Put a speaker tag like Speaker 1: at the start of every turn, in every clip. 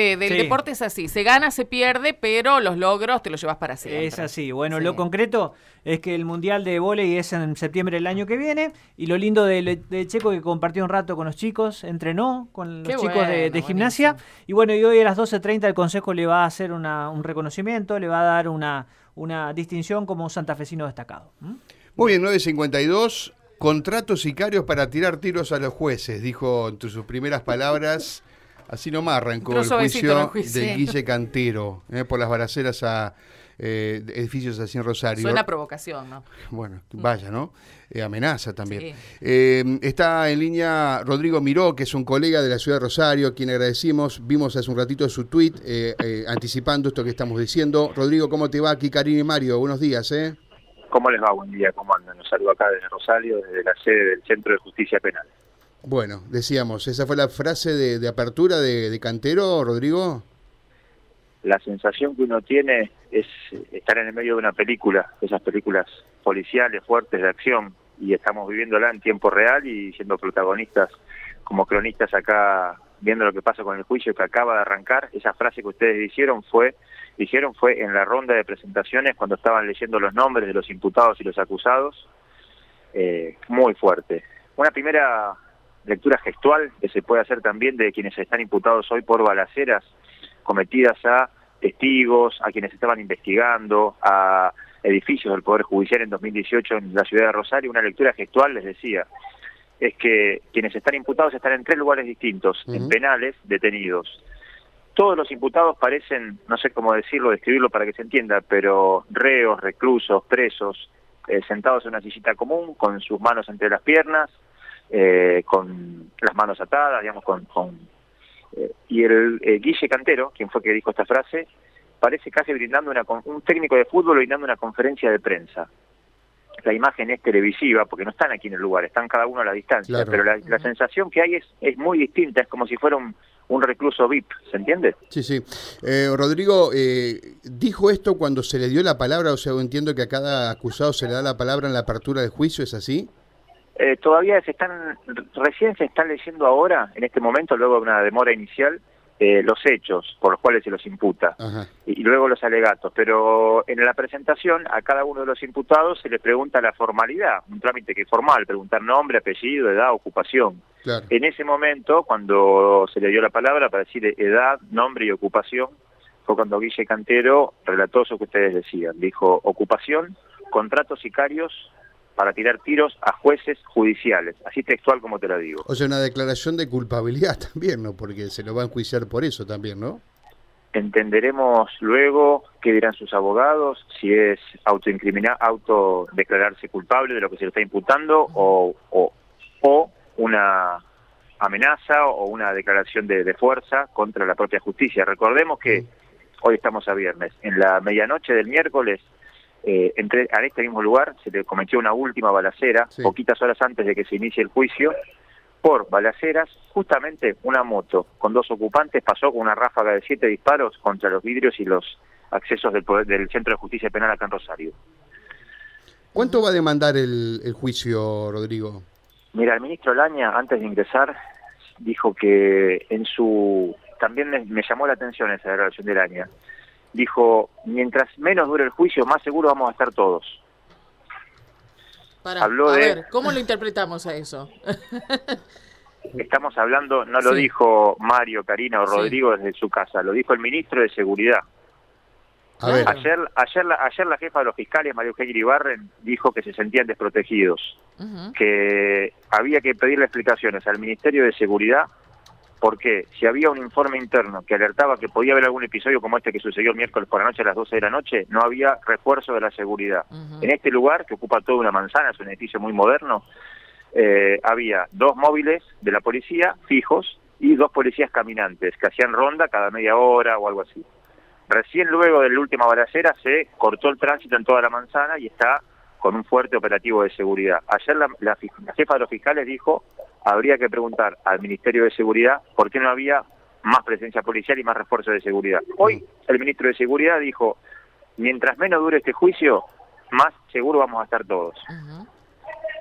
Speaker 1: del deporte es así, se gana, se pierde, pero los logros te los llevas para siempre.
Speaker 2: Es así, bueno, lo concreto es que el Mundial de Volei es en septiembre del año que viene y lo lindo de, Checo que compartió un rato con los chicos, entrenó con los chicos de, gimnasia y bueno, y hoy a las 12.30 el Consejo le va a hacer un reconocimiento, le va a dar una, una distinción como santafesino destacado.
Speaker 3: Muy bien, 9.52, contratos sicarios para tirar tiros a los jueces, dijo entre sus primeras palabras Así nomás arrancó el juicio, de Guille Cantero eh, por las balaceras a eh, edificios así en Rosario.
Speaker 1: Suena provocación, ¿no?
Speaker 3: Bueno, vaya, ¿no? Eh, amenaza también. está en línea Rodrigo Miró, que es un colega de la ciudad de Rosario, a quien agradecimos. Vimos hace un ratito su tweet anticipando esto que estamos diciendo. Rodrigo, ¿cómo te va? Aquí Karine y Mario, buenos días, ¿eh?
Speaker 4: ¿Cómo les va? Buen día, ¿cómo andan? Los saludo acá desde Rosario, desde la sede del Centro de Justicia Penal.
Speaker 3: Bueno, decíamos, ¿esa fue la frase de, apertura de, Cantero, Rodrigo?
Speaker 4: La sensación que uno tiene es estar en el medio de una película, esas películas policiales fuertes de acción, y estamos viviéndola en tiempo real y siendo protagonistas como cronistas acá viendo lo que pasa con el juicio que acaba de arrancar. Esa frase que ustedes dijeron fue dijeron fue en la ronda de presentaciones cuando estaban leyendo los nombres de los imputados y los acusados. Eh, muy fuerte. Una primera lectura gestual que se puede hacer también de quienes están imputados hoy por balaceras cometidas a testigos, a quienes estaban investigando, a edificios del Poder Judicial en 2018 en la ciudad de Rosario. Una lectura gestual, les decía, es que quienes están imputados están en tres lugares distintos, en penales, detenidos. Todos los imputados parecen, no sé cómo decirlo, describirlo para que se entienda, pero reos, reclusos, presos, eh, sentados en una sillita común, con sus manos entre las piernas, eh, con las manos atadas, digamos, con... Eh, y el eh, Guille Cantero, quien fue que dijo esta frase, parece casi brindando una, un técnico de fútbol brindando una conferencia de prensa. La imagen es televisiva, porque no están aquí en el lugar, están cada uno a la distancia, pero la, sensación que hay es, es muy distinta, es como si fuera un, un recluso VIP, ¿se entiende?
Speaker 3: Sí, sí. Rodrigo, ¿dijo esto cuando se le dio la palabra? O sea, entiendo que a cada acusado se le da la palabra en la apertura del juicio, ¿es así?
Speaker 4: Eh, todavía se están, recién se están leyendo ahora, en este momento, luego de una demora inicial, eh, los hechos por los cuales se los imputa y, luego los alegatos. Pero en la presentación a cada uno de los imputados se le pregunta la formalidad, un trámite que es formal, preguntar nombre, apellido, edad, ocupación. En ese momento, cuando se le dio la palabra para decir edad, nombre y ocupación, fue cuando Guille Cantero relató eso que ustedes decían. Dijo ocupación, contratos sicarios, para tirar tiros a jueces judiciales, así textual como te lo digo.
Speaker 3: O sea, una declaración de culpabilidad también, ¿no? Porque se lo va a enjuiciar por eso también, ¿no?
Speaker 4: Entenderemos luego qué dirán sus abogados, si es autoincriminar, autodeclararse culpable de lo que se le está imputando o, o, una amenaza o una declaración de, de, fuerza contra la propia justicia. Recordemos que hoy estamos a viernes. En la medianoche del miércoles eh, entre, a este mismo lugar se le cometió una última balacera, poquitas horas antes de que se inicie el juicio, por balaceras, justamente una moto con dos ocupantes pasó con una ráfaga de siete disparos contra los vidrios y los accesos del, del Centro de Justicia Penal acá en Rosario.
Speaker 3: ¿Cuánto va a demandar el, el juicio, Rodrigo?
Speaker 4: Mira, el ministro Laña, antes de ingresar, dijo que en su... También me, llamó la atención esa declaración de Laña dijo, mientras menos dure el juicio, más seguro vamos a estar todos.
Speaker 1: Para, a ver, ¿cómo lo interpretamos a eso?
Speaker 4: Estamos hablando, no lo dijo Mario, Karina o Rodrigo desde su casa, lo dijo el ministro de Seguridad. Ayer, ayer, la, ayer la jefa de los fiscales, Mario Eugenia Ibarren, dijo que se sentían desprotegidos, que había que pedirle explicaciones al Ministerio de Seguridad porque si había un informe interno que alertaba que podía haber algún episodio como este que sucedió el miércoles por la noche a las 12 de la noche, no había refuerzo de la seguridad. En este lugar, que ocupa toda una manzana, es un edificio muy moderno, eh, había dos móviles de la policía fijos y dos policías caminantes que hacían ronda cada media hora o algo así. Recién luego de la última balacera se cortó el tránsito en toda la manzana y está con un fuerte operativo de seguridad. Ayer la jefa de los fiscales dijo habría que preguntar al Ministerio de Seguridad por qué no había más presencia policial y más refuerzo de seguridad. Hoy el ministro de Seguridad dijo, mientras menos dure este juicio, más seguro vamos a estar todos.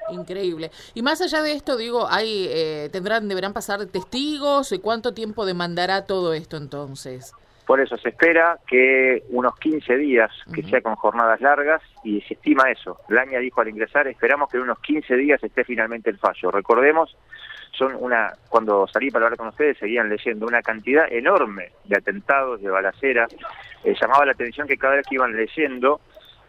Speaker 1: Increíble. Y más allá de esto, digo, hay, eh, tendrán, deberán pasar testigos. ¿Y cuánto tiempo demandará todo esto entonces?
Speaker 4: Por eso se espera que unos 15 días, que sea con jornadas largas, y se estima eso. Laña dijo al ingresar, esperamos que en unos 15 días esté finalmente el fallo. Recordemos, son una, cuando salí para hablar con ustedes, seguían leyendo una cantidad enorme de atentados, de balaceras. Eh, llamaba la atención que cada vez que iban leyendo,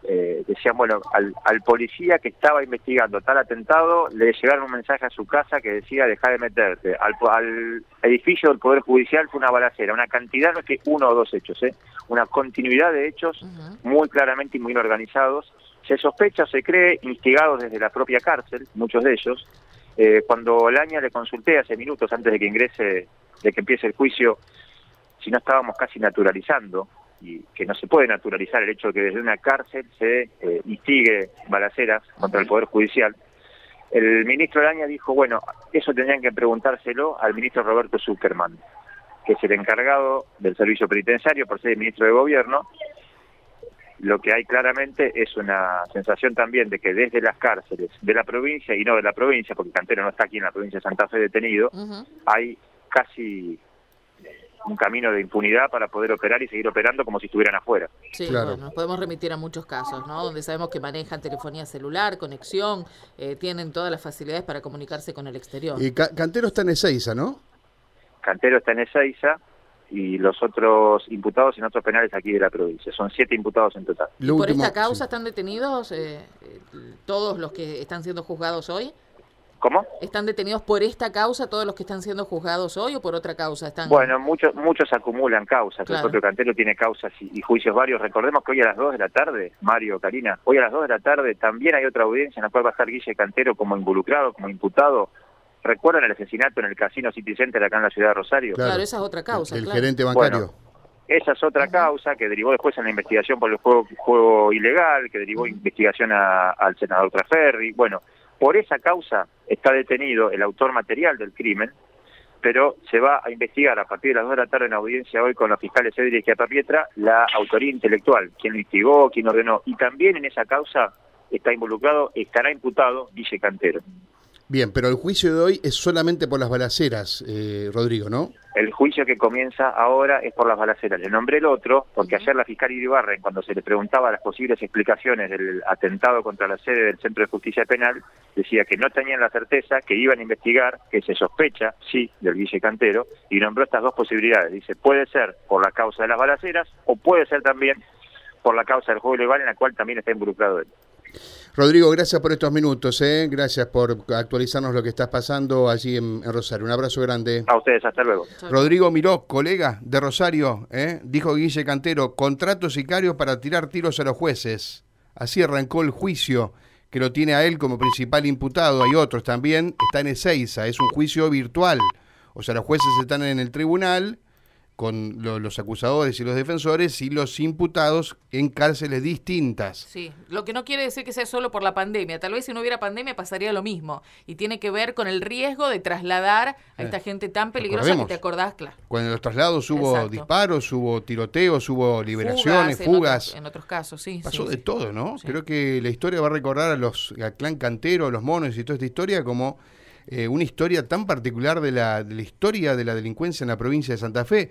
Speaker 4: eh, decían, bueno, al, al, policía que estaba investigando tal atentado, le llegaron un mensaje a su casa que decía, deja de meterte. Al, al edificio del Poder Judicial fue una balacera, una cantidad, no es que uno o dos hechos, ¿eh? una continuidad de hechos muy claramente y muy organizados. Se sospecha, se cree, instigados desde la propia cárcel, muchos de ellos. Eh, cuando Laña le consulté hace minutos antes de que ingrese, de que empiece el juicio, si no estábamos casi naturalizando y que no se puede naturalizar el hecho de que desde una cárcel se eh, instigue balaceras contra el Poder Judicial. El ministro Araña dijo, bueno, eso tendrían que preguntárselo al ministro Roberto Zuckerman, que es el encargado del servicio penitenciario por ser el ministro de Gobierno. Lo que hay claramente es una sensación también de que desde las cárceles de la provincia y no de la provincia, porque Cantero no está aquí en la provincia de Santa Fe detenido, hay casi un camino de impunidad para poder operar y seguir operando como si estuvieran afuera.
Speaker 1: Sí, bueno, nos podemos remitir a muchos casos, ¿no? Donde sabemos que manejan telefonía celular, conexión, eh, tienen todas las facilidades para comunicarse con el exterior.
Speaker 3: Y Cantero está en Ezeiza, ¿no?
Speaker 4: Cantero está en Ezeiza y los otros imputados en otros penales aquí de la provincia. Son siete imputados en total.
Speaker 1: ¿Y por esta causa están detenidos eh, todos los que están siendo juzgados hoy?
Speaker 4: ¿Cómo?
Speaker 1: ¿Están detenidos por esta causa todos los que están siendo juzgados hoy o por otra causa? Están...
Speaker 4: Bueno, muchos muchos acumulan causas. El propio Cantero tiene causas y, juicios varios. Recordemos que hoy a las 2 de la tarde, Mario, Karina, hoy a las 2 de la tarde también hay otra audiencia en la cual va a estar Guille Cantero como involucrado, como imputado. ¿Recuerdan el asesinato en el Casino City Center acá en la ciudad de Rosario?
Speaker 1: Claro, esa es otra causa.
Speaker 3: El, gerente bancario.
Speaker 4: esa es otra causa que derivó después en la investigación por el juego, juego ilegal, que derivó investigación al senador Traferri. Bueno, por esa causa está detenido el autor material del crimen, pero se va a investigar a partir de las 2 de la tarde en audiencia hoy con los fiscales Edric y Apapietra la autoría intelectual, quién lo instigó, quién ordenó. Y también en esa causa está involucrado, estará imputado Guille Cantero.
Speaker 3: Bien, pero el juicio de hoy es solamente por las balaceras, eh, Rodrigo, ¿no?
Speaker 4: El juicio que comienza ahora es por las balaceras. Le nombré el otro porque ayer la fiscal Iribarren, cuando se le preguntaba las posibles explicaciones del atentado contra la sede del Centro de Justicia Penal, decía que no tenían la certeza, que iban a investigar, que se sospecha, sí, del Guille Cantero, y nombró estas dos posibilidades. Dice, puede ser por la causa de las balaceras o puede ser también por la causa del juego ilegal en la cual también está involucrado él.
Speaker 3: Rodrigo, gracias por estos minutos, ¿eh? gracias por actualizarnos lo que está pasando allí en, Rosario. Un abrazo grande.
Speaker 4: A ustedes, hasta luego.
Speaker 3: Rodrigo Miró, colega de Rosario, ¿eh? dijo Guille Cantero, contrato sicario para tirar tiros a los jueces. Así arrancó el juicio que lo tiene a él como principal imputado. Hay otros también, está en Ezeiza, es un juicio virtual. O sea, los jueces están en el tribunal con los acusadores y los defensores y los imputados en cárceles distintas.
Speaker 1: Sí, lo que no quiere decir que sea solo por la pandemia. Tal vez si no hubiera pandemia pasaría lo mismo. Y tiene que ver con el riesgo de trasladar a esta eh, gente tan peligrosa que te acordás, claro.
Speaker 3: Cuando los traslados hubo disparos, hubo tiroteos, hubo liberaciones, fugas.
Speaker 1: En, otros casos, sí.
Speaker 3: Pasó de todo, ¿no? Creo que la historia va a recordar a los al clan cantero, a los monos y toda esta historia como eh, una historia tan particular de la, de la historia de la delincuencia en la provincia de Santa Fe.